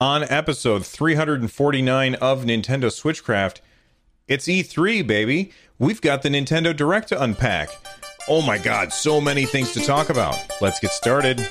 on episode 349 of Nintendo Switchcraft. It's E3, baby. We've got the Nintendo Direct to unpack. Oh my god, so many things to talk about. Let's get started.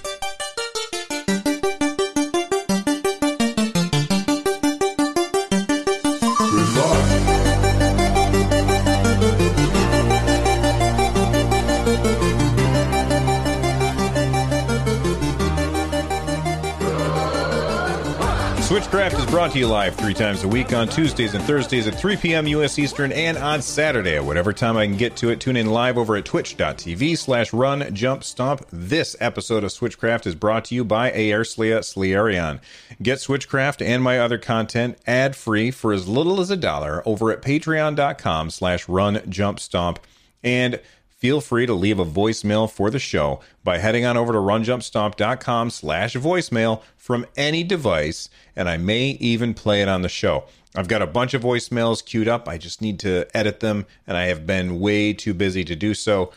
Switchcraft is brought to you live three times a week on Tuesdays and Thursdays at 3 p.m. U.S. Eastern and on Saturday at whatever time I can get to it. Tune in live over at twitch.tv slash run jump stomp. This episode of Switchcraft is brought to you by Aerslia Slierion. Get Switchcraft and my other content ad free for as little as a dollar over at patreon.com slash run jump stomp. And feel free to leave a voicemail for the show by heading on over to runjumpstomp.com slash voicemail from any device, and I may even play it on the show. I've got a bunch of voicemails queued up. I just need to edit them, and I have been way too busy to do so.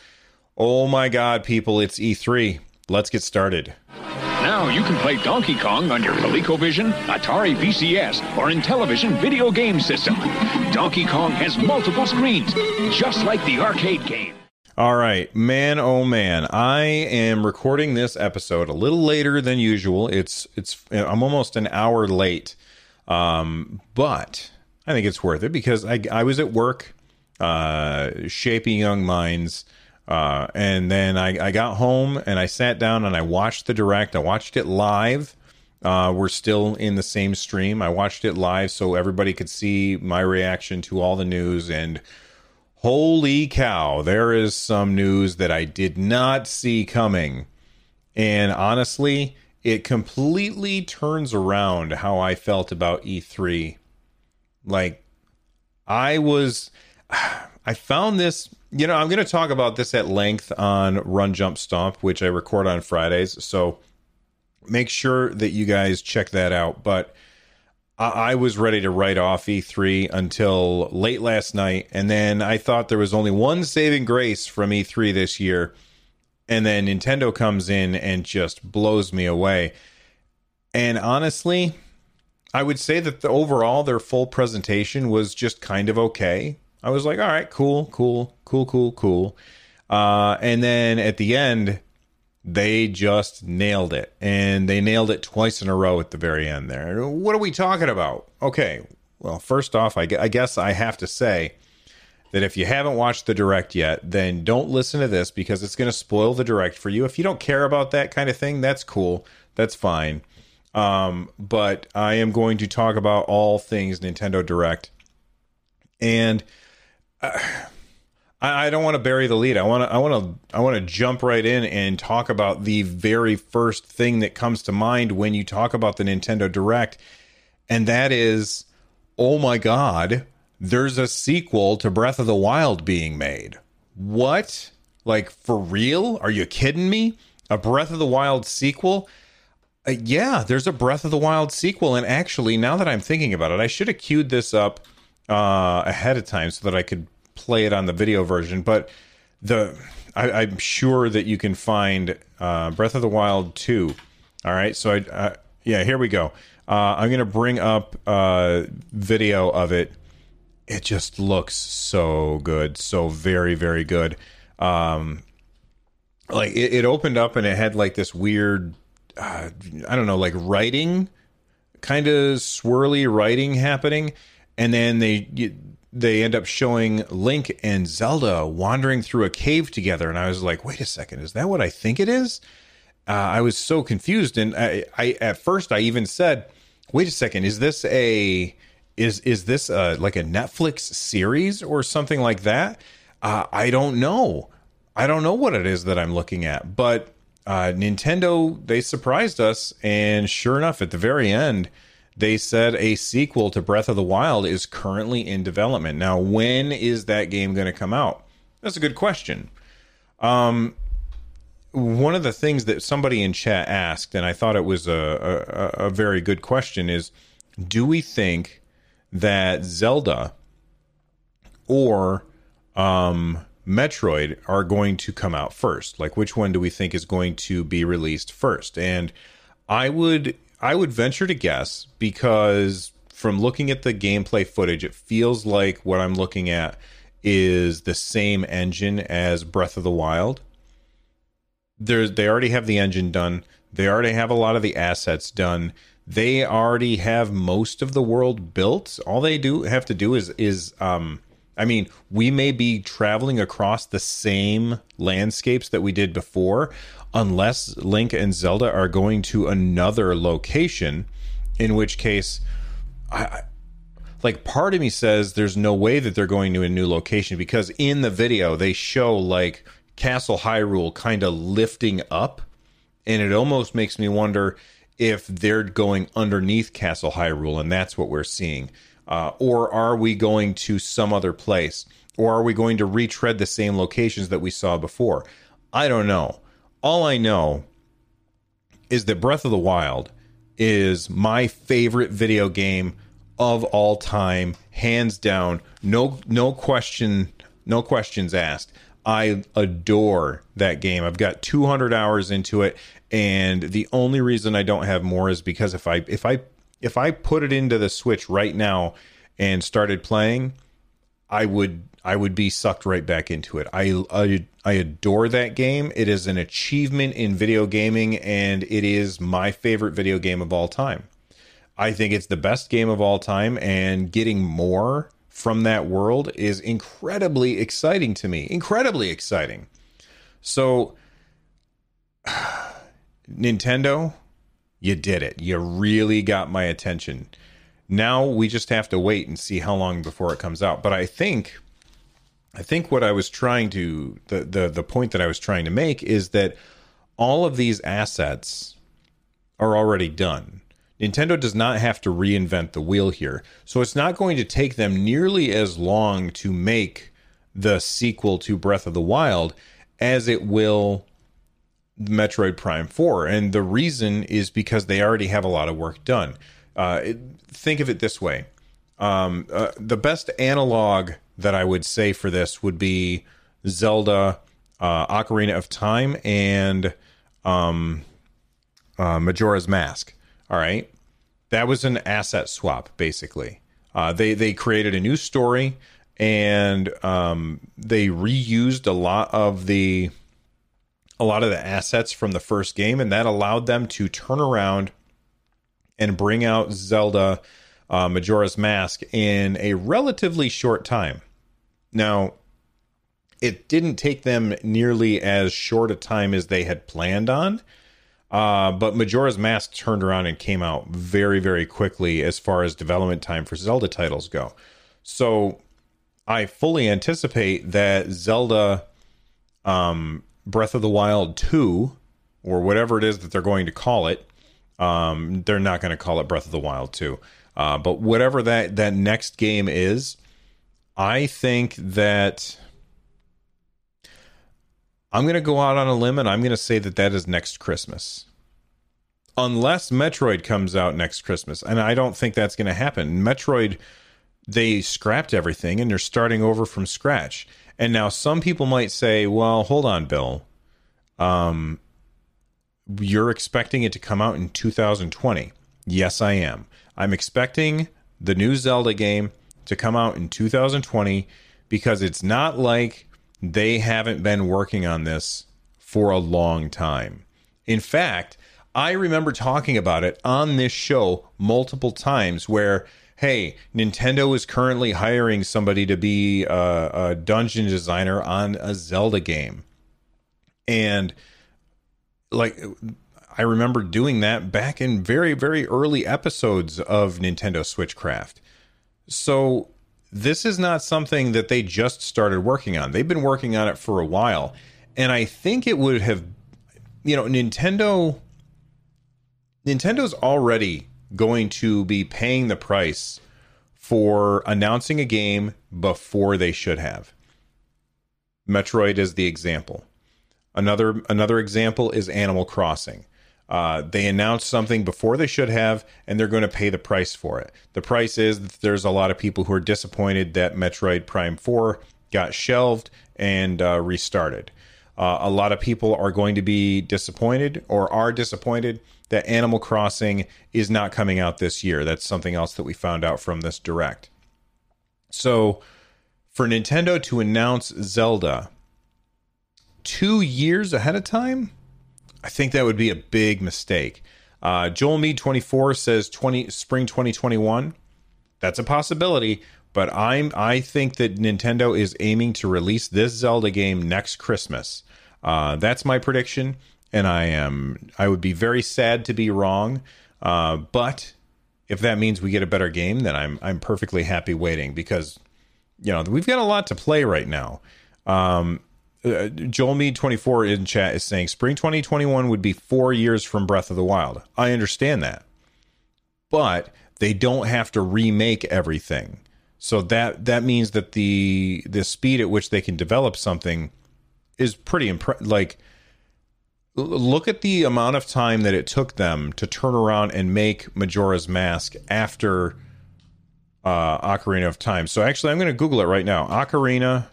Oh my god, people, it's E3. Let's get started. Now you can play Donkey Kong on your ColecoVision, Atari VCS, or Intellivision video game system. Donkey Kong has multiple screens, just like the arcade game. All right, man, oh man, I am recording this episode a little later than usual. It's it's I'm almost an hour late, um, but I think it's worth it because I I was at work, uh, shaping young minds, uh, and then I I got home and I sat down and I watched the direct. I watched it live. Uh, we're still in the same stream. I watched it live so everybody could see my reaction to all the news and holy cow, there is some news that I did not see coming. And honestly, it completely turns around how I felt about E3. Like, I was, I found this, you know, I'm going to talk about this at length on Run Jump Stomp, which I record on Fridays. So make sure that you guys check that out. But, I was ready to write off E3 until late last night. And then I thought there was only one saving grace from E3 this year. And then Nintendo comes in and just blows me away. And honestly, I would say that the overall their full presentation was just kind of okay. I was like, all right, cool, cool, cool, cool, cool. Uh, and then at the end, they just nailed it. And they nailed it twice in a row at the very end there. What are we talking about? Okay well first off i guess i have to say that if you haven't watched the direct yet then don't listen to this because it's going to spoil the direct for you. If you don't care about that kind of thing that's cool. That's fine. Um, but i am going to talk about all things nintendo direct. And uh, I, I don't want to bury the lead. I want to I want to I want to jump right in and talk about the very first thing that comes to mind when you talk about the Nintendo Direct, and that is, oh my God, there's a sequel to Breath of the Wild being made. What? Like for real? Are you kidding me? A Breath of the Wild sequel? Uh, yeah, there's a Breath of the Wild sequel, and actually, now that I'm thinking about it, I should have queued this up uh, ahead of time so that I could play it on the video version, but the I, am sure that you can find uh, Breath of the Wild 2. All right, so I uh, yeah, here we go. Uh, I'm gonna bring up uh, video of it. It just looks so good, so very very good. Um, like it, it opened up and it had like this weird, uh, I don't know, like writing, kind of swirly writing happening, and then they they end up showing Link and Zelda wandering through a cave together, and I was like, "Wait a second, is that what I think it is?" Uh, I was so confused, and I, I at first I even said, "Wait a second, is this a is is this a, like a Netflix series or something like that?" Uh, I don't know. I don't know what it is that I'm looking at, but uh, Nintendo they surprised us, and sure enough, at the very end they said a sequel to Breath of the Wild is currently in development. Now, when is that game going to come out? That's a good question. Um, one of the things that somebody in chat asked, and I thought it was a, a, a very good question, is do we think that Zelda or um, Metroid are going to come out first? Like, which one do we think is going to be released first? And I would I would venture to guess because from looking at the gameplay footage, it feels like what I'm looking at is the same engine as Breath of the Wild. There's they already have the engine done. They already have a lot of the assets done. They already have most of the world built. All they do have to do is is um I mean, we may be traveling across the same landscapes that we did before, unless Link and Zelda are going to another location, in which case, I, like part of me says there's no way that they're going to a new location because in the video they show like Castle Hyrule kind of lifting up, and it almost makes me wonder if they're going underneath Castle Hyrule, and that's what we're seeing. Uh, or are we going to some other place? Or are we going to retread the same locations that we saw before? I don't know. All I know is that Breath of the Wild is my favorite video game of all time, hands down. No, no question, no questions asked. I adore that game. I've got 200 hours into it, and the only reason I don't have more is because if I if I if I put it into the Switch right now and started playing, I would I would be sucked right back into it. I, I I adore that game. It is an achievement in video gaming and it is my favorite video game of all time. I think it's the best game of all time and getting more from that world is incredibly exciting to me. Incredibly exciting. So Nintendo, you did it. You really got my attention. Now we just have to wait and see how long before it comes out. But I think I think what I was trying to the the the point that I was trying to make is that all of these assets are already done. Nintendo does not have to reinvent the wheel here. So it's not going to take them nearly as long to make the sequel to Breath of the Wild as it will Metroid Prime 4. And the reason is because they already have a lot of work done. Uh, it, think of it this way um, uh, the best analog that I would say for this would be Zelda uh, Ocarina of Time and um, uh, Majora's Mask. All right. That was an asset swap, basically. Uh, they, they created a new story and um, they reused a lot of the a lot of the assets from the first game, and that allowed them to turn around and bring out Zelda uh, Majora's Mask in a relatively short time. Now, it didn't take them nearly as short a time as they had planned on, uh, but Majora's Mask turned around and came out very, very quickly as far as development time for Zelda titles go. So I fully anticipate that Zelda um, Breath of the Wild 2, or whatever it is that they're going to call it, um, they're not going to call it Breath of the Wild 2. Uh, but whatever that, that next game is, I think that I'm going to go out on a limb and I'm going to say that that is next Christmas. Unless Metroid comes out next Christmas. And I don't think that's going to happen. Metroid, they scrapped everything and they're starting over from scratch. And now some people might say, well, hold on, Bill. Um, you're expecting it to come out in 2020. Yes, I am. I'm expecting the new Zelda game to come out in 2020 because it's not like they haven't been working on this for a long time. In fact, I remember talking about it on this show multiple times where hey, Nintendo is currently hiring somebody to be a, a, dungeon designer on a Zelda game. And like I remember doing that back in very very early episodes of Nintendo Switchcraft. So this is not something that they just started working on. They've been working on it for a while. And I think it would have you know, Nintendo Nintendo's already going to be paying the price for announcing a game before they should have. Metroid is the example. Another another example is Animal Crossing. Uh, they announced something before they should have, and they're going to pay the price for it. The price is that there's a lot of people who are disappointed that Metroid Prime 4 got shelved and uh, restarted. uh, a lot of people are going to be disappointed or are disappointed that Animal Crossing is not coming out this year. That's something else that we found out from this direct. So, for Nintendo to announce Zelda two years ahead of time, I think that would be a big mistake. Uh, Joel Mead 24 says 20 spring 2021. That's a possibility, but I'm I think that Nintendo is aiming to release this Zelda game next Christmas. Uh, that's my prediction, and I am I would be very sad to be wrong. Uh, but if that means we get a better game, then I'm I'm perfectly happy waiting because you know we've got a lot to play right now. Um, uh, Joel Mead 24 in chat is saying spring 2021 would be four years from Breath of the Wild. I understand that, but they don't have to remake everything. So that that means that the the speed at which they can develop something is pretty impressive. Like, look at the amount of time that it took them to turn around and make Majora's Mask after uh, Ocarina of Time. So actually, I'm going to Google it right now. Ocarina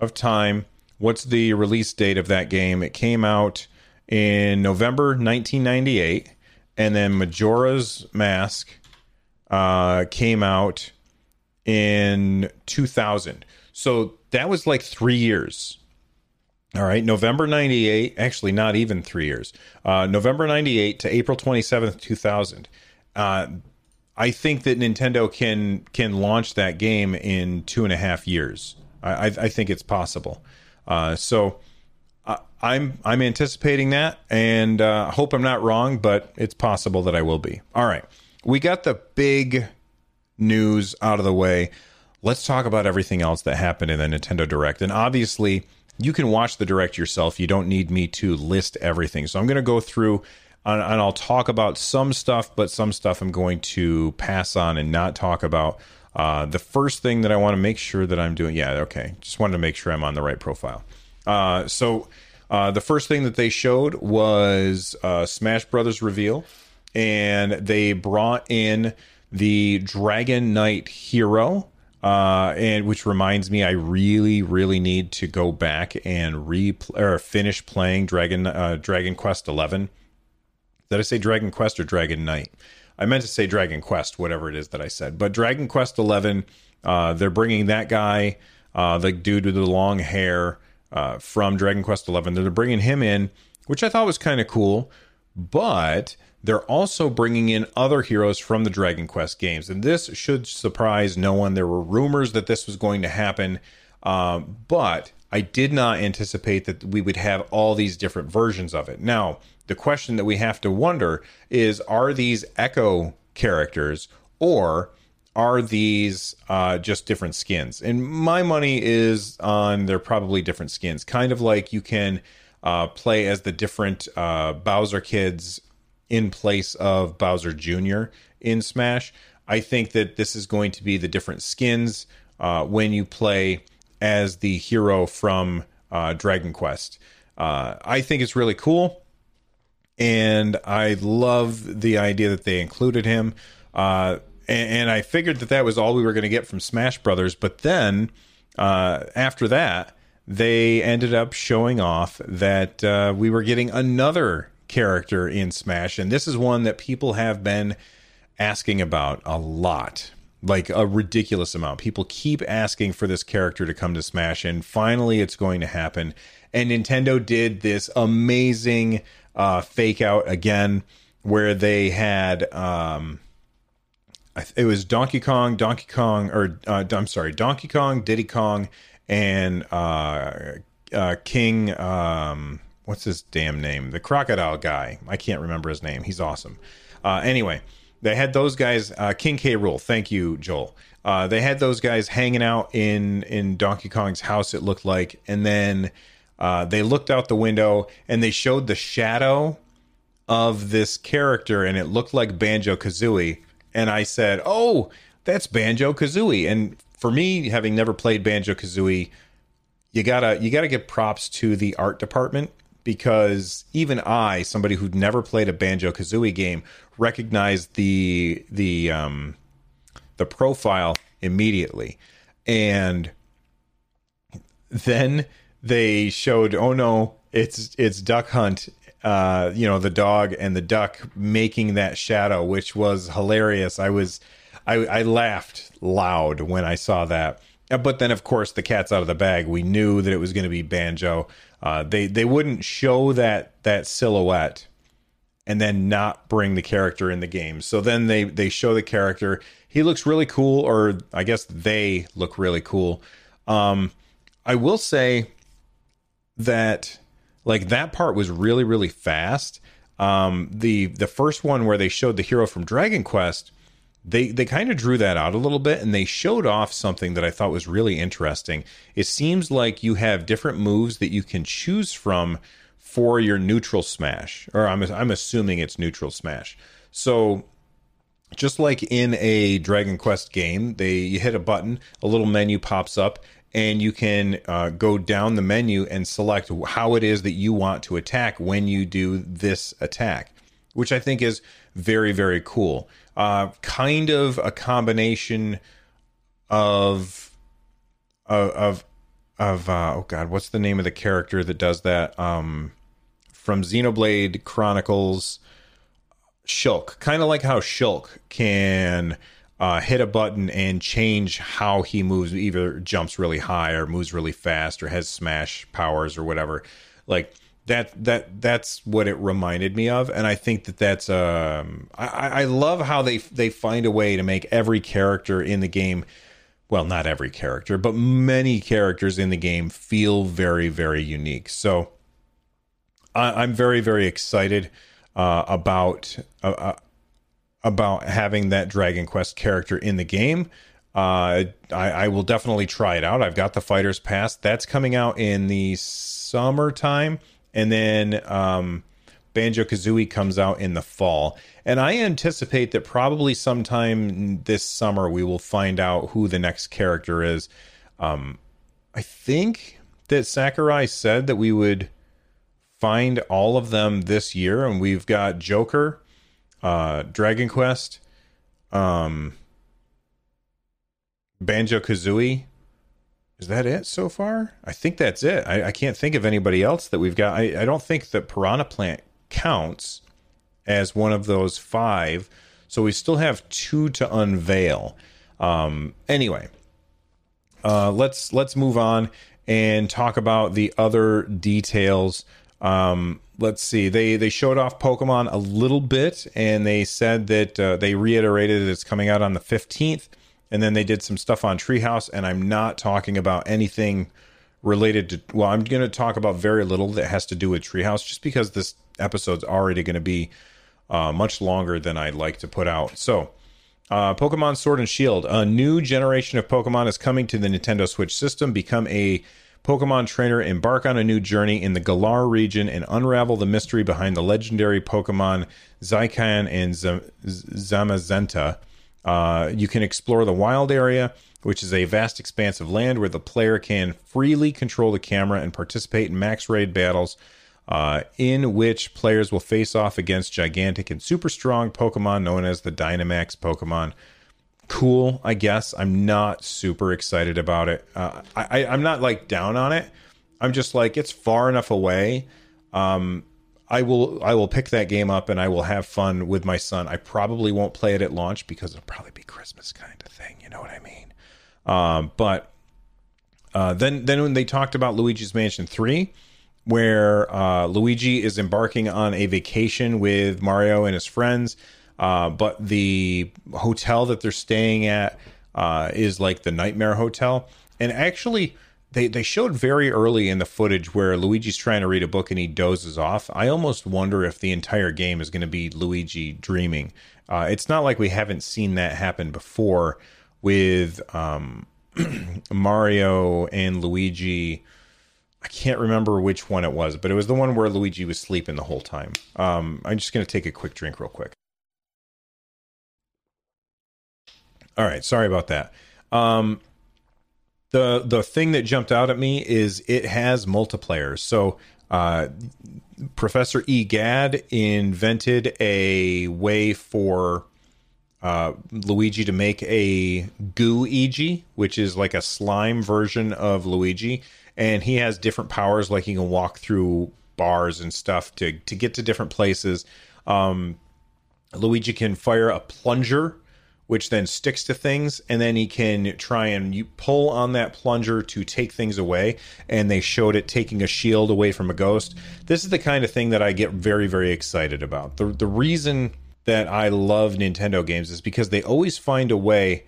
of Time. What's the release date of that game? It came out in November 1998, and then Majora's Mask uh, came out in 2000. So that was like three years. All right, November 98, actually, not even three years. Uh, November 98 to April 27th, 2000. Uh, I think that Nintendo can can launch that game in two and a half years. I, I think it's possible. Uh, so I, I'm I'm anticipating that, and uh, hope I'm not wrong, but it's possible that I will be. All right, we got the big news out of the way, let's talk about everything else that happened in the Nintendo Direct. And obviously, you can watch the Direct yourself. You don't need me to list everything. So I'm going to go through and, and I'll talk about some stuff, but some stuff I'm going to pass on and not talk about. Uh, the first thing that I want to make sure that I'm doing, yeah, okay, just wanted to make sure I'm on the right profile. Uh, so uh, the first thing that they showed was uh, Smash Brothers reveal, and they brought in the Dragon Knight hero. Uh, and which reminds me, I really, really need to go back and re or finish playing Dragon uh, Dragon Quest Eleven. Did I say Dragon Quest or Dragon Knight? I meant to say Dragon Quest, whatever it is that I said. But Dragon Quest Eleven, uh, they're bringing that guy, uh, the dude with the long hair uh, from Dragon Quest Eleven. They're bringing him in, which I thought was kind of cool. But they're also bringing in other heroes from the Dragon Quest games. And this should surprise no one. There were rumors that this was going to happen, um, but I did not anticipate that we would have all these different versions of it. Now, the question that we have to wonder is are these Echo characters or are these uh, just different skins? And my money is on they're probably different skins, kind of like you can. Uh, play as the different uh, Bowser kids in place of Bowser Jr. in Smash. I think that this is going to be the different skins uh, when you play as the hero from uh, Dragon Quest. Uh, I think it's really cool, and I love the idea that they included him. Uh, and, and, I figured that that was all we were going to get from Smash Brothers, but then uh, after that, they ended up showing off that uh, we were getting another character in Smash, and this is one that people have been asking about a lot. Like a ridiculous amount. People keep asking for this character to come to Smash, and finally it's going to happen. And Nintendo did this amazing uh, fake out again where they had um, it was Donkey Kong, Donkey Kong, or uh, I'm sorry, Donkey Kong, Diddy Kong, and uh, uh, King. Um, what's his damn name? The crocodile guy. I can't remember his name. He's awesome. Uh, anyway, they had those guys. Uh, King K. Rool. Thank you, Joel. Uh, they had those guys hanging out in in Donkey Kong's house. It looked like, and then uh, they looked out the window and they showed the shadow of this character, and it looked like Banjo Kazooie. And I said, "Oh, that's Banjo Kazooie." And for me, having never played Banjo Kazooie, you gotta you gotta give props to the art department because even I, somebody who'd never played a Banjo Kazooie game, recognized the the um, the profile immediately, and then they showed, oh no, it's it's Duck Hunt. Uh, you know, the dog and the duck making that shadow, which was hilarious. I was, I, I laughed loud when I saw that. Uh, but then, of course, the cat's out of the bag. We knew that it was going to be Banjo. Uh, they they wouldn't show that that silhouette and then not bring the character in the game. So then they they show the character. He looks really cool, or I guess they look really cool. Um, I will say that like that part was really really fast. Um, the the first one where they showed the hero from Dragon Quest, they they kind of drew that out a little bit and they showed off something that I thought was really interesting. It seems like you have different moves that you can choose from for your neutral smash, or I'm I'm assuming it's neutral smash. So just like in a Dragon Quest game, they you hit a button, a little menu pops up, and you can uh, go down the menu and select how it is that you want to attack when you do this attack, which I think is very, very cool. Uh, kind of a combination of of of, uh, oh god, what's the name of the character that does that? Um, from Xenoblade Chronicles, Shulk, kind of like how Shulk can uh, hit a button and change how he moves, either jumps really high or moves really fast or has smash powers or whatever. Like that, that that's what it reminded me of, and I think that that's um, I, I love how they they find a way to make every character in the game. Well, not every character, but many characters in the game feel very, very unique. So I, am very, very excited uh, about uh, uh about having that Dragon Quest character in the game. Uh, I, I, will definitely try it out. I've got the Fighters Pass. That's coming out in the summertime, and then um, Banjo Kazooie comes out in the fall. And I anticipate that probably sometime this summer we will find out who the next character is. Um, I think that Sakurai said that we would find all of them this year, and we've got Joker uh, Dragon Quest, um, Banjo Kazooie. Is that it so far? I think that's it. I, I, can't think of anybody else that we've got. I, I don't think that Piranha Plant counts as one of those five. So we still have two to unveil. Um, anyway, uh, let's let's move on and talk about the other details um, let's see. They they showed off Pokemon a little bit, and they said that uh, they reiterated it's coming out on the fifteenth. And then they did some stuff on Treehouse, and I'm not talking about anything related to. Well, I'm going to talk about very little that has to do with Treehouse, just because this episode's already going to be uh, much longer than I'd like to put out. So. Uh, Pokemon Sword and Shield. A new generation of Pokemon is coming to the Nintendo Switch system. Become a Pokemon trainer embark on a new journey in the Galar region and unravel the mystery behind the legendary Pokemon Zacian and Zamazenta. Uh, you can explore the wild area, which is a vast expanse of land where the player can freely control the camera and participate in max raid battles, uh, in which players will face off against gigantic and super strong Pokemon known as the Dynamax Pokemon cool, I guess. I'm not super excited about it. Uh, I, I'm not like down on it. I'm just like it's far enough away. Um, I will I will pick that game up and I will have fun with my son. I probably won't play it at launch because it'll probably be Christmas kind of thing. You know what I mean? Um, but uh, then then when they talked about Luigi's Mansion Three, where uh, Luigi is embarking on a vacation with Mario and his friends uh, but the hotel that they're staying at uh, is like the Nightmare Hotel. And actually, they, they showed very early in the footage where Luigi's trying to read a book and he dozes off. I almost wonder if the entire game is going to be Luigi dreaming. Uh, it's not like we haven't seen that happen before with um, Mario and Luigi. I can't remember which one it was, but it was the one where Luigi was sleeping the whole time. Um, I'm just going to take a quick drink real quick. All right, sorry about that. Um, the the thing that jumped out at me is it has multiplayer. So uh, Professor Egad invented a way for uh, Luigi to make a Gooigi, which is like a slime version of Luigi, and he has different powers, like he can walk through bars and stuff to to get to different places. Um, Luigi can fire a plunger, which then sticks to things, and then he can try and you pull on that plunger to take things away. And they showed it taking a shield away from a ghost. This is the kind of thing that I get very very excited about. The the reason that I love Nintendo games is because they always find a way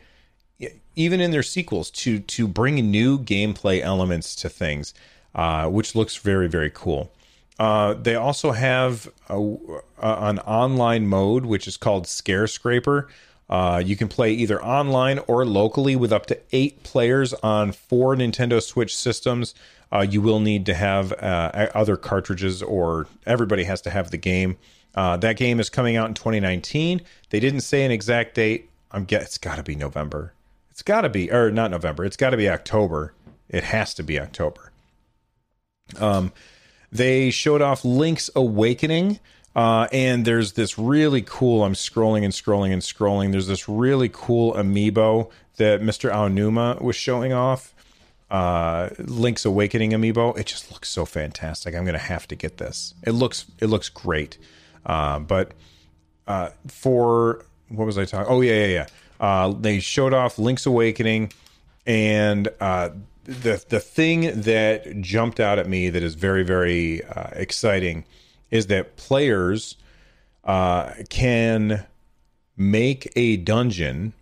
even in their sequels to to bring new gameplay elements to things uh, which looks very very cool uh, they also have a, a, an online mode which is called Scare Scraper. Uh, you can play either online or locally with up to eight players on four Nintendo Switch systems. Uh, you will need to have uh, other cartridges, or everybody has to have the game. Uh, that game is coming out in 2019. They didn't say an exact date. I'm guess it's got to be November. It's got to be, or not November. It's got to be October. It has to be October. Um, they showed off Link's Awakening. Uh, and there's this really cool. I'm scrolling and scrolling and scrolling. There's this really cool amiibo that Mr. Aonuma was showing off. Uh, Link's Awakening amiibo. It just looks so fantastic. I'm gonna have to get this. It looks it looks great. Uh, but uh, for what was I talking? Oh yeah yeah yeah. Uh, they showed off Link's Awakening, and uh, the the thing that jumped out at me that is very very uh, exciting is that players uh, can make a dungeon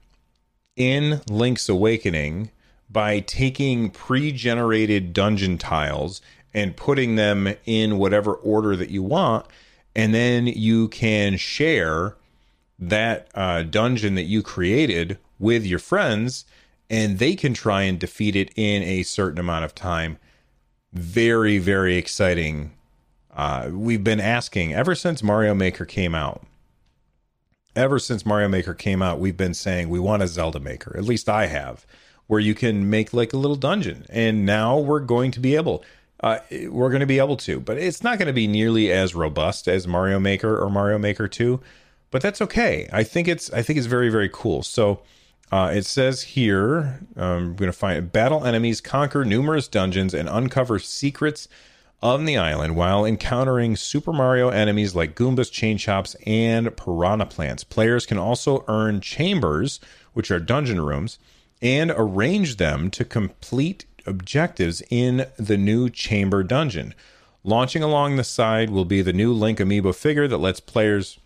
in Link's Awakening by taking pre-generated dungeon tiles and putting them in whatever order that you want, and then you can share that uh, dungeon that you created with your friends, and they can try and defeat it in a certain amount of time. Very, very exciting. Uh, we've been asking ever since Mario Maker came out. Ever since Mario Maker came out, we've been saying we want a Zelda Maker. At least I have, where you can make like a little dungeon. And now we're going to be able. Uh, we're going to be able to, but it's not going to be nearly as robust as Mario Maker or Mario Maker 2 but that's okay. I think it's I think it's very very cool. So uh, it says here I'm going to find battle enemies, conquer numerous dungeons, and uncover secrets on the island while encountering Super Mario enemies like Goombas, Chain Chomps, and Piranha Plants. Players can also earn chambers, which are dungeon rooms, and arrange them to complete objectives in the new chamber dungeon. Launching along the side will be the new Link amiibo figure that lets players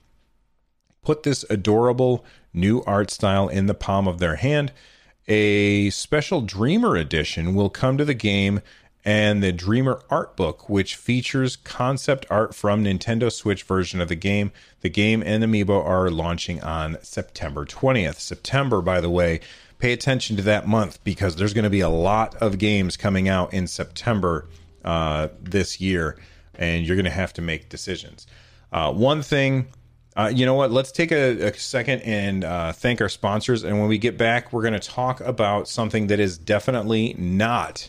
put this adorable new art style in the palm of their hand. A special Dreamer edition will come to the game and the Dreamer art book, which features concept art from Nintendo Switch version of the game. The game and Amiibo are launching on September 20th. September, by the way, pay attention to that month because there's going to be a lot of games coming out in September uh, this year, and you're going to have to make decisions. Uh, one thing uh, you know what? Let's take a, a second and uh, thank our sponsors. And when we get back, we're going to talk about something that is definitely not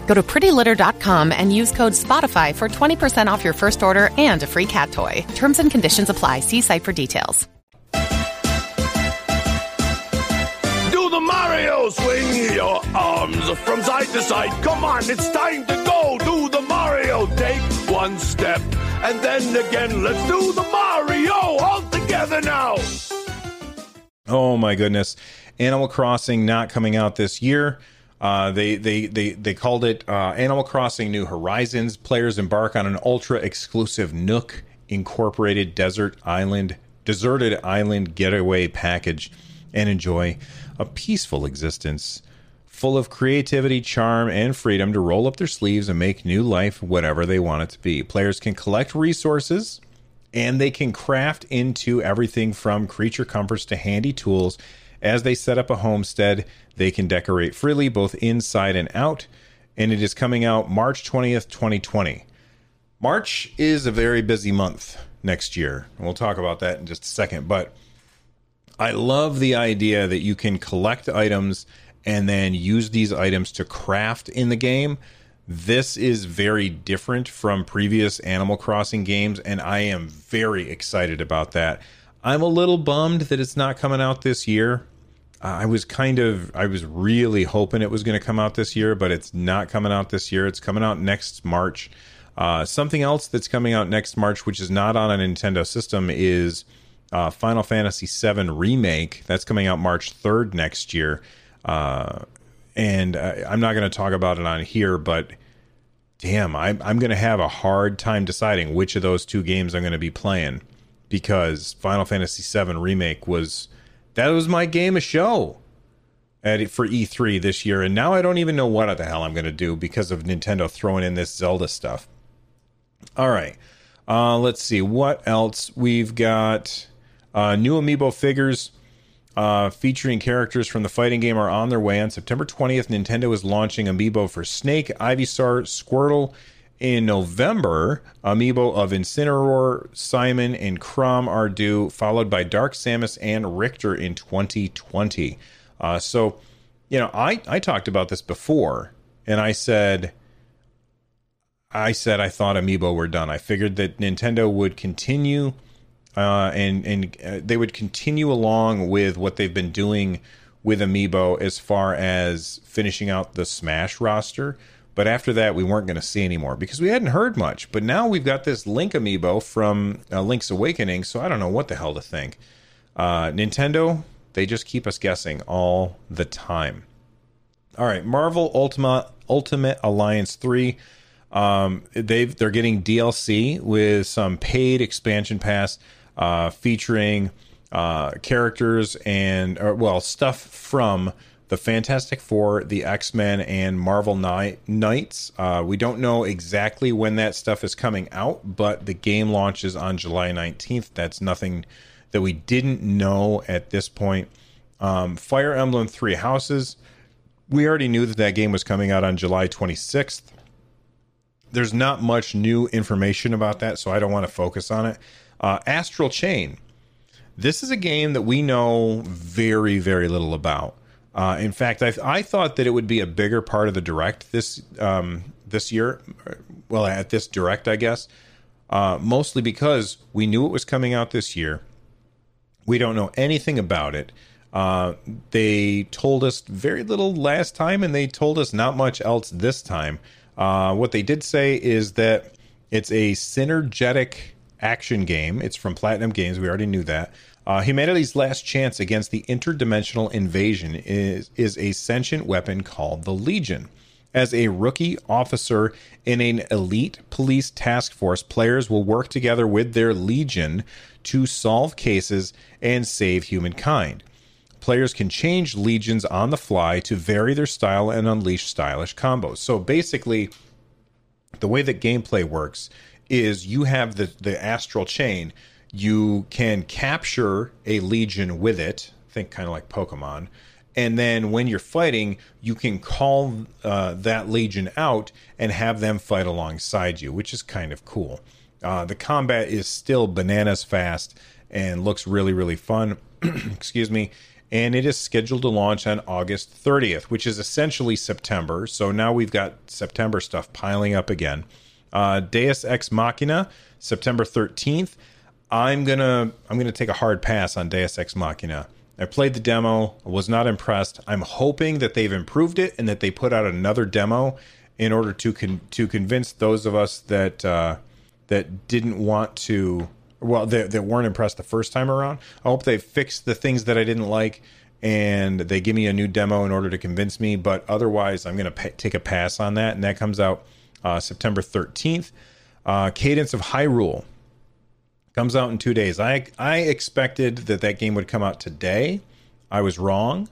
Go to prettylitter.com and use code SPOTIFY for 20% off your first order and a free cat toy. Terms and conditions apply. See site for details. Do the Mario swing your arms from side to side. Come on, it's time to go. Do the Mario. Take one step and then again. Let's do the Mario all together now. Oh my goodness. Animal Crossing not coming out this year. Uh, they, they they they called it uh, Animal Crossing New Horizons. Players embark on an ultra exclusive Nook incorporated desert island deserted island getaway package and enjoy a peaceful existence full of creativity, charm, and freedom to roll up their sleeves and make new life whatever they want it to be. Players can collect resources and they can craft into everything from creature comforts to handy tools. As they set up a homestead, they can decorate freely both inside and out. And it is coming out March 20th, 2020. March is a very busy month next year. And we'll talk about that in just a second. But I love the idea that you can collect items and then use these items to craft in the game. This is very different from previous Animal Crossing games, and I am very excited about that. I'm a little bummed that it's not coming out this year. I was kind of, I was really hoping it was going to come out this year, but it's not coming out this year. It's coming out next March. Uh, something else that's coming out next March, which is not on a Nintendo system, is uh, Final Fantasy VII Remake. That's coming out March 3rd next year. Uh, and I'm not going to talk about it on here, but damn, I'm, I'm going to have a hard time deciding which of those two games I'm going to be playing because Final Fantasy VII Remake was that was my game of show at for E3 this year, and now I don't even know what the hell I'm going to do because of Nintendo throwing in this Zelda stuff. All right, uh, let's see what else we've got. Uh, new amiibo figures uh, featuring characters from the fighting game are on their way. On September 20th, Nintendo is launching Amiibo for Snake, Ivysaur, Squirtle. In November, Amiibo of Incineroar, Simon, and Chrom are due, followed by Dark Samus and Richter in 2020. Uh, so, you know, I, I talked about this before, and I said, I said I thought Amiibo were done. I figured that Nintendo would continue uh, and and uh, they would continue along with what they've been doing with Amiibo as far as finishing out the Smash roster. But after that, we weren't going to see anymore because we hadn't heard much. But now we've got this Link Amiibo from uh, Link's Awakening, so I don't know what the hell to think. Uh, Nintendo, they just keep us guessing all the time. All right, Marvel Ultimate Ultimate Alliance three. Um, they've they're getting DLC with some paid expansion pass uh, featuring uh, characters and or, well stuff from the Fantastic Four, the X Men, and Marvel Knights. Uh, we don't know exactly when that stuff is coming out, but the game launches on July 19th. That's nothing that we didn't know at this point. Um, Fire Emblem Three Houses. We already knew that that game was coming out on July 26th. There's not much new information about that, so I don't want to focus on it. Uh, Astral Chain. This is a game that we know very, very little about. Uh, in fact, I, I, thought that it would be a bigger part of the direct this um, this year. Well, at this direct, I guess, uh, mostly because we knew it was coming out this year. We don't know anything about it. Uh, they told us very little last time, and they told us not much else this time. Uh, what they did say is that it's a synergetic action game. It's from Platinum Games. We already knew that. Uh, humanity's last chance against the interdimensional invasion is, is a sentient weapon called the Legion. As a rookie officer in an elite police task force, players will work together with their Legion to solve cases and save humankind. Players can change legions on the fly to vary their style and unleash stylish combos. So basically, the way that gameplay works is you have the the astral chain. You can capture a legion with it. Think kind of like Pokemon. And then when you're fighting, you can call uh, that legion out and have them fight alongside you, which is kind of cool. Uh, the combat is still bananas fast and looks really, really fun. Excuse me. And it is scheduled to launch on August 30th, which is essentially September. So now we've got September stuff piling up again. Uh, Daemon X Machina, September 13th. I'm gonna I'm gonna take a hard pass on Daemon X Machina. I played the demo, was not impressed. I'm hoping that they've improved it and that they put out another demo in order to con- to convince those of us that uh, that didn't want to well that, that weren't impressed the first time around. I hope they fixed the things that I didn't like and they give me a new demo in order to convince me. But otherwise, I'm gonna take a pass on that, and that comes out uh, September 13th. Uh, Cadence of Hyrule. Comes out in two days. I I expected that that game would come out today. I was wrong,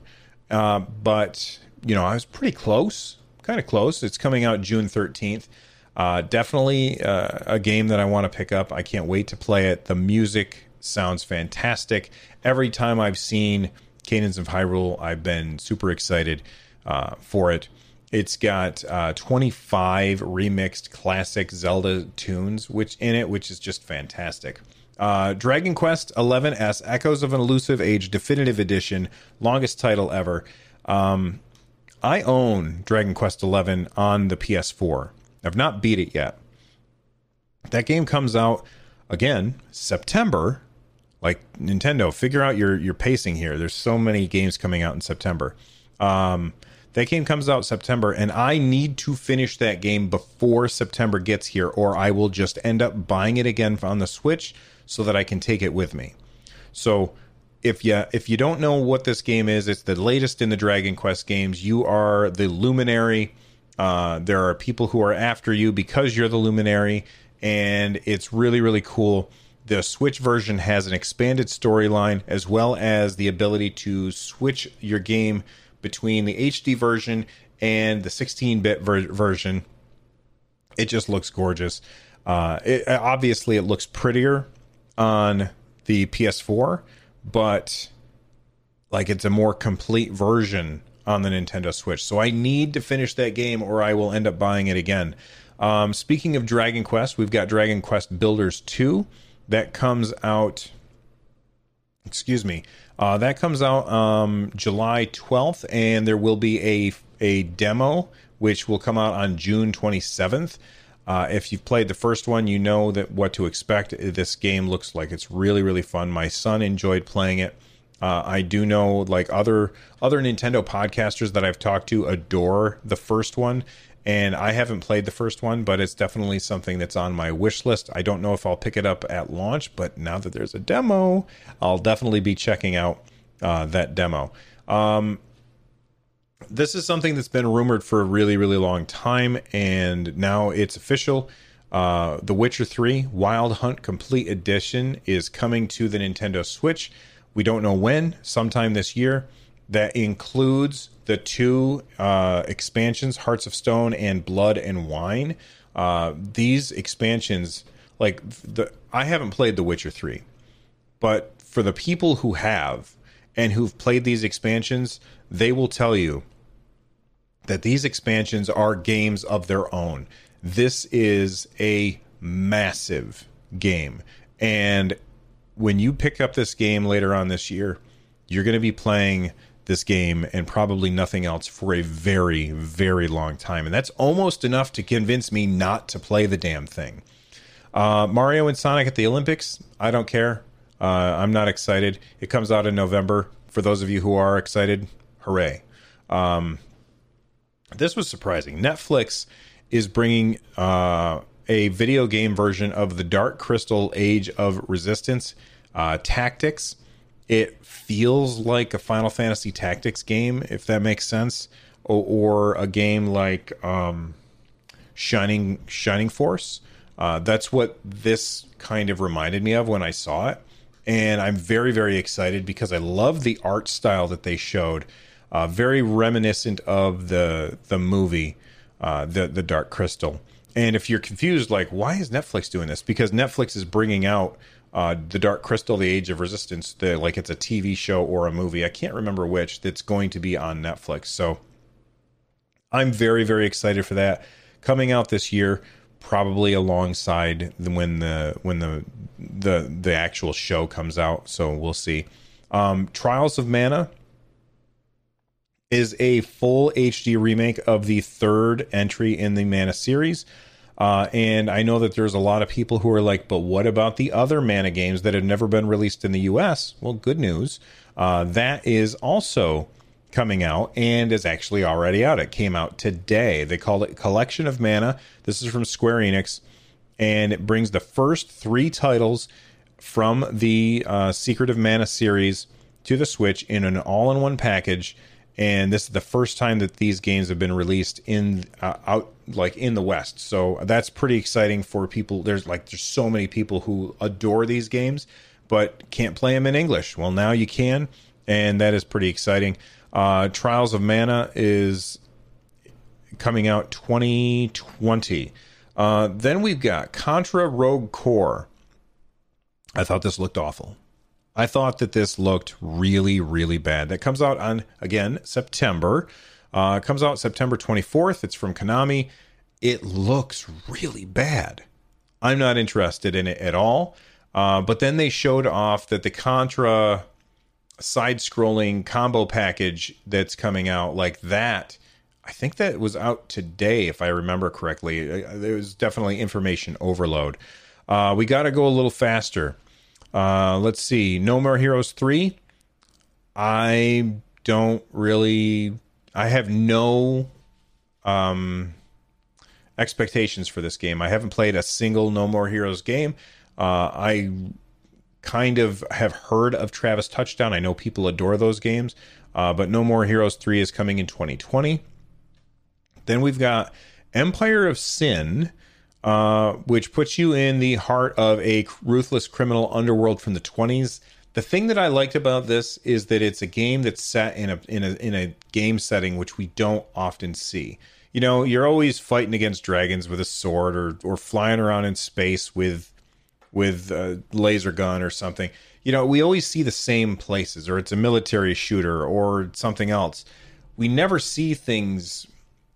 uh, but you know I was pretty close, kind of close. It's coming out June thirteenth. Uh, definitely uh, a game that I want to pick up. I can't wait to play it. The music sounds fantastic. Every time I've seen Cadence of Hyrule, I've been super excited uh, for it. It's got uh, 25 remixed classic Zelda tunes, which in it, which is just fantastic. Uh, Dragon Quest 11S Echoes of an Elusive Age Definitive Edition, longest title ever. Um, I own Dragon Quest 11 on the PS4. I've not beat it yet. That game comes out again September. Like Nintendo, figure out your your pacing here. There's so many games coming out in September. Um, that game comes out September, and I need to finish that game before September gets here, or I will just end up buying it again on the Switch so that I can take it with me. So if you if you don't know what this game is, it's the latest in the Dragon Quest games. You are the luminary. Uh, there are people who are after you because you're the luminary, and it's really really cool. The Switch version has an expanded storyline as well as the ability to switch your game between the HD version and the 16-bit ver- version. It just looks gorgeous. Uh, it, obviously, it looks prettier on the PS4, but like it's a more complete version on the Nintendo Switch. So I need to finish that game, or I will end up buying it again. Um, speaking of Dragon Quest, we've got Dragon Quest Builders 2 that comes out excuse me uh, that comes out um, july 12th and there will be a a demo which will come out on june 27th uh, if you've played the first one you know that what to expect. This game looks like it's really really fun. My son enjoyed playing it. Uh, I do know like other other Nintendo podcasters that I've talked to adore the first one, and I haven't played the first one, but it's definitely something that's on my wish list. I don't know if I'll pick it up at launch, but now that there's a demo, I'll definitely be checking out uh, that demo. Um, this is something that's been rumored for a really, really long time, and now it's official. Uh, the Witcher 3 Wild Hunt Complete Edition is coming to the Nintendo Switch. We don't know when, sometime this year. That includes the two uh, expansions, Hearts of Stone and Blood and Wine. Uh, these expansions, like the, I haven't played The Witcher 3, but for the people who have and who've played these expansions, they will tell you that these expansions are games of their own. This is a massive game. And when you pick up this game later on this year, you're going to be playing this game and probably nothing else for a very, very long time. And that's almost enough to convince me not to play the damn thing. Uh, Mario and Sonic at the Olympics, I don't care. Uh, I'm not excited. It comes out in November. For those of you who are excited, hooray. Um, this was surprising. Netflix is bringing uh, a video game version of the Dark Crystal Age of Resistance uh, Tactics. It feels like a Final Fantasy Tactics game, if that makes sense, or, or a game like um, Shining Shining Force. Uh, that's what this kind of reminded me of when I saw it, and I'm very very excited because I love the art style that they showed. Uh, very reminiscent of the the movie, uh, the the Dark Crystal. And if you're confused, like, why is Netflix doing this? Because Netflix is bringing out uh, the Dark Crystal, The Age of Resistance, the, like it's a TV show or a movie. I can't remember which. That's going to be on Netflix. So I'm very, very excited for that coming out this year, probably alongside the, when the when the the the actual show comes out. So we'll see. Um, Trials of Mana is a full HD remake of the third entry in the Mana series. Uh, and I know that there's a lot of people who are like, but what about the other Mana games that have never been released in the US? Well, good news. Uh, that is also coming out and is actually already out. It came out today. They call it Collection of Mana. This is from Square Enix, and it brings the first three titles from the uh, Secret of Mana series to the Switch in an all in one package and this is the first time that these games have been released in uh, out like in the West. So that's pretty exciting for people. There's like there's so many people who adore these games, but can't play them in English. Well, now you can, and that is pretty exciting. Uh, Trials of Mana is coming out 2020. Uh, then we've got Contra Rogue Corps. I thought this looked awful. I thought that this looked really, really bad. That comes out on, again, September. Uh, comes out September 24th. It's from Konami. It looks really bad. I'm not interested in it at all. Uh, but then they showed off that the Contra side scrolling combo package that's coming out, like that, I think that was out today, if I remember correctly. Uh, there was definitely information overload. Uh, we got to go a little faster. Uh, let's see. No More Heroes 3. I don't really. I have no um, expectations for this game. I haven't played a single No More Heroes game. Uh, I kind of have heard of Travis Touchdown. I know people adore those games, uh, but No More Heroes 3 is coming in 2020. Then we've got Empire of Sin, uh, which puts you in the heart of a ruthless criminal underworld from the 20s. The thing that I liked about this is that it's a game that's set in a in a in a game setting which we don't often see. You know, you're always fighting against dragons with a sword or or flying around in space with with a laser gun or something. You know, we always see the same places or it's a military shooter or something else. We never see things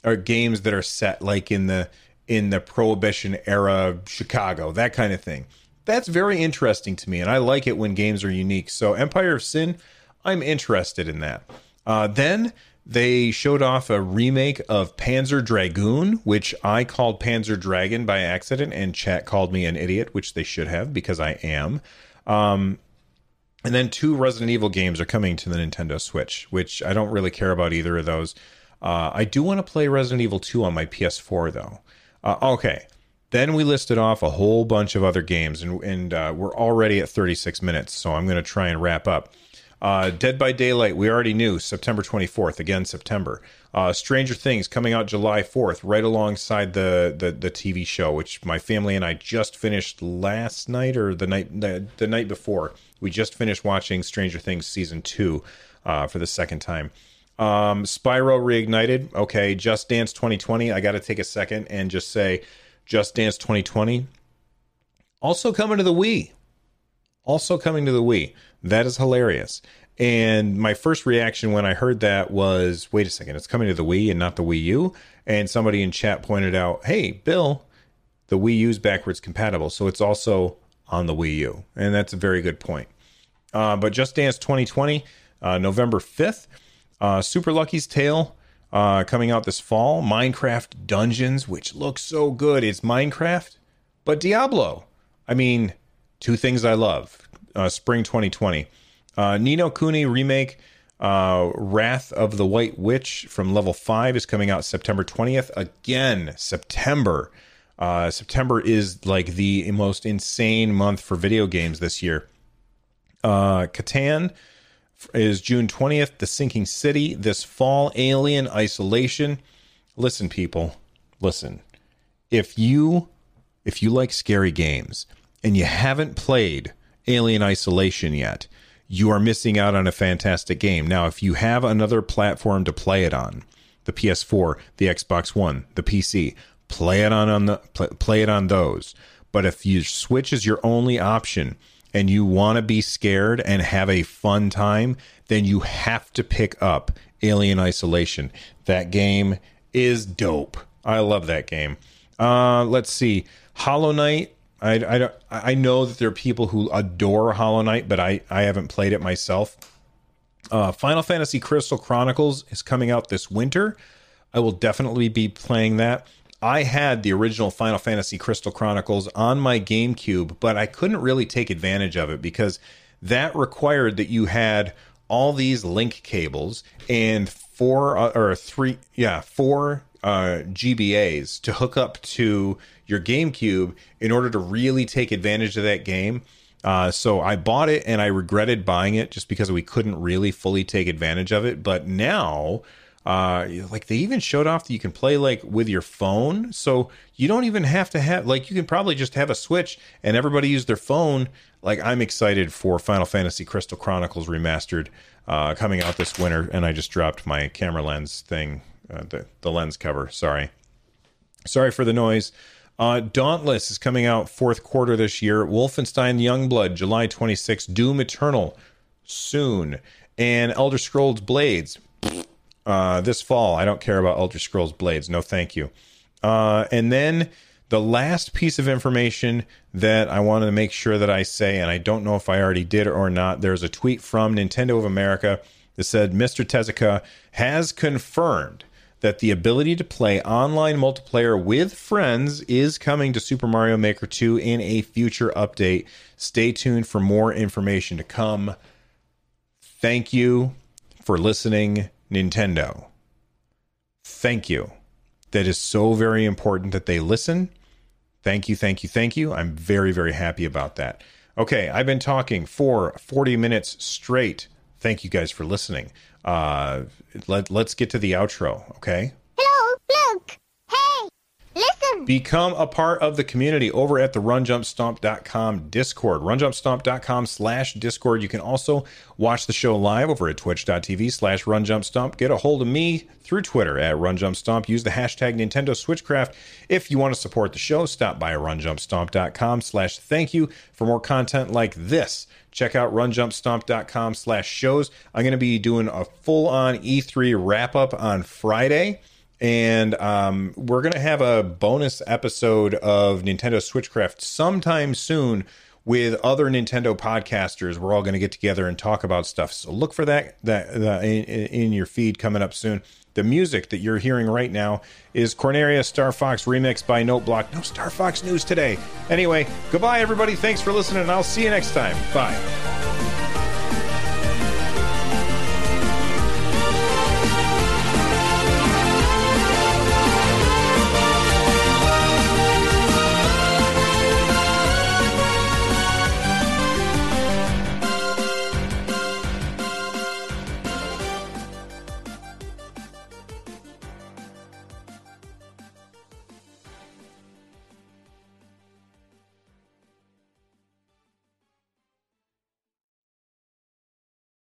or games that are set like in the in the prohibition era Chicago, that kind of thing. That's very interesting to me, and I like it when games are unique. So, Empire of Sin, I'm interested in that. Uh, then they showed off a remake of Panzer Dragoon, which I called Panzer Dragon by accident, and chat called me an idiot, which they should have because I am. Um, and then two Resident Evil games are coming to the Nintendo Switch, which I don't really care about either of those. Uh, I do want to play Resident Evil 2 on my PS4, though. Uh, okay. Then we listed off a whole bunch of other games, and, and uh, we're already at 36 minutes, so I'm going to try and wrap up. Uh, Dead by Daylight, we already knew September 24th, again September. Uh, Stranger Things coming out July 4th, right alongside the, the the TV show, which my family and I just finished last night or the night the, the night before. We just finished watching Stranger Things season two uh, for the second time. Um, Spyro Reignited. Okay, Just Dance 2020. I got to take a second and just say, Just Dance 2020. Also coming to the Wii. Also coming to the Wii. That is hilarious. And my first reaction when I heard that was, wait a second, it's coming to the Wii and not the Wii U. And somebody in chat pointed out, hey, Bill, the Wii U's backwards compatible, so it's also on the Wii U. And that's a very good point. Uh, but Just Dance 2020, uh, November 5th. Uh, Super Lucky's Tale uh, coming out this fall. Minecraft Dungeons, which looks so good. It's Minecraft, but Diablo. I mean, two things I love. Uh, spring 2020. Uh, Ni no Kuni remake. Uh, Wrath of the White Witch from level 5 is coming out September 20th. Again, September. Uh, September is like the most insane month for video games this year. Uh, Catan is June 20th, The Sinking City. This fall, Alien Isolation. Listen, people, listen. If you if you like scary games and you haven't played Alien Isolation yet, you are missing out on a fantastic game. Now, if you have another platform to play it on, the PS4, the Xbox One, the PC, play it on, on the play, play it on those. But if you Switch is your only option, and you want to be scared and have a fun time, then you have to pick up Alien Isolation. That game is dope. I love that game. Uh, let's see, Hollow Knight. I, I, I know that there are people who adore Hollow Knight, but I, I haven't played it myself. Uh, Final Fantasy Crystal Chronicles is coming out this winter. I will definitely be playing that. I had the original Final Fantasy Crystal Chronicles on my GameCube, but I couldn't really take advantage of it because that required that you had all these link cables and four uh, or three, yeah, four uh, GBAs to hook up to your GameCube in order to really take advantage of that game. Uh, so I bought it and I regretted buying it just because we couldn't really fully take advantage of it. But now Uh, like they even showed off that you can play like with your phone, so you don't even have to have like you can probably just have a Switch and everybody use their phone. Like I'm excited for Final Fantasy Crystal Chronicles Remastered uh, coming out this winter, and I just dropped my camera lens thing, uh, the the lens cover. Sorry, sorry for the noise. Uh, Dauntless is coming out fourth quarter this year. Wolfenstein Youngblood, July 26th. Doom Eternal, soon. And Elder Scrolls Blades, uh, this fall. I don't care about Elder Scrolls Blades. No, thank you. Uh, and then the last piece of information that I wanted to make sure that I say, and I don't know if I already did or not, there's a tweet from Nintendo of America that said Mr. Tezuka has confirmed that the ability to play online multiplayer with friends is coming to Super Mario Maker 2 in a future update. Stay tuned for more information to come. Thank you for listening, Nintendo. Thank you. That is so very important that they listen. Thank you, thank you, thank you. I'm very, very happy about that. Okay, I've been talking for 40 minutes straight. Thank you guys for listening. Uh, let, let's get to the outro, okay? Become a part of the community over at the runjumpstomp.com Discord. Runjumpstomp.com slash Discord. You can also watch the show live over at twitch.tv slash runjumpstomp. Get a hold of me through Twitter at runjumpstomp. Use the hashtag Nintendo Switchcraft. If you want to support the show, stop by runjumpstomp.com slash thank you for more content like this. Check out runjumpstomp.com slash shows. I'm going to be doing a full on E3 wrap up on Friday and um, we're to have a bonus episode of Nintendo Switchcraft sometime soon with other Nintendo podcasters. We're all to get together and talk about stuff. So look for that that, that in, in your feed coming up soon. The music that you're hearing right now is Corneria Star Fox remix by Noteblock. No Star Fox news today. Anyway, goodbye everybody. Thanks for listening, and I'll see you next time. Bye.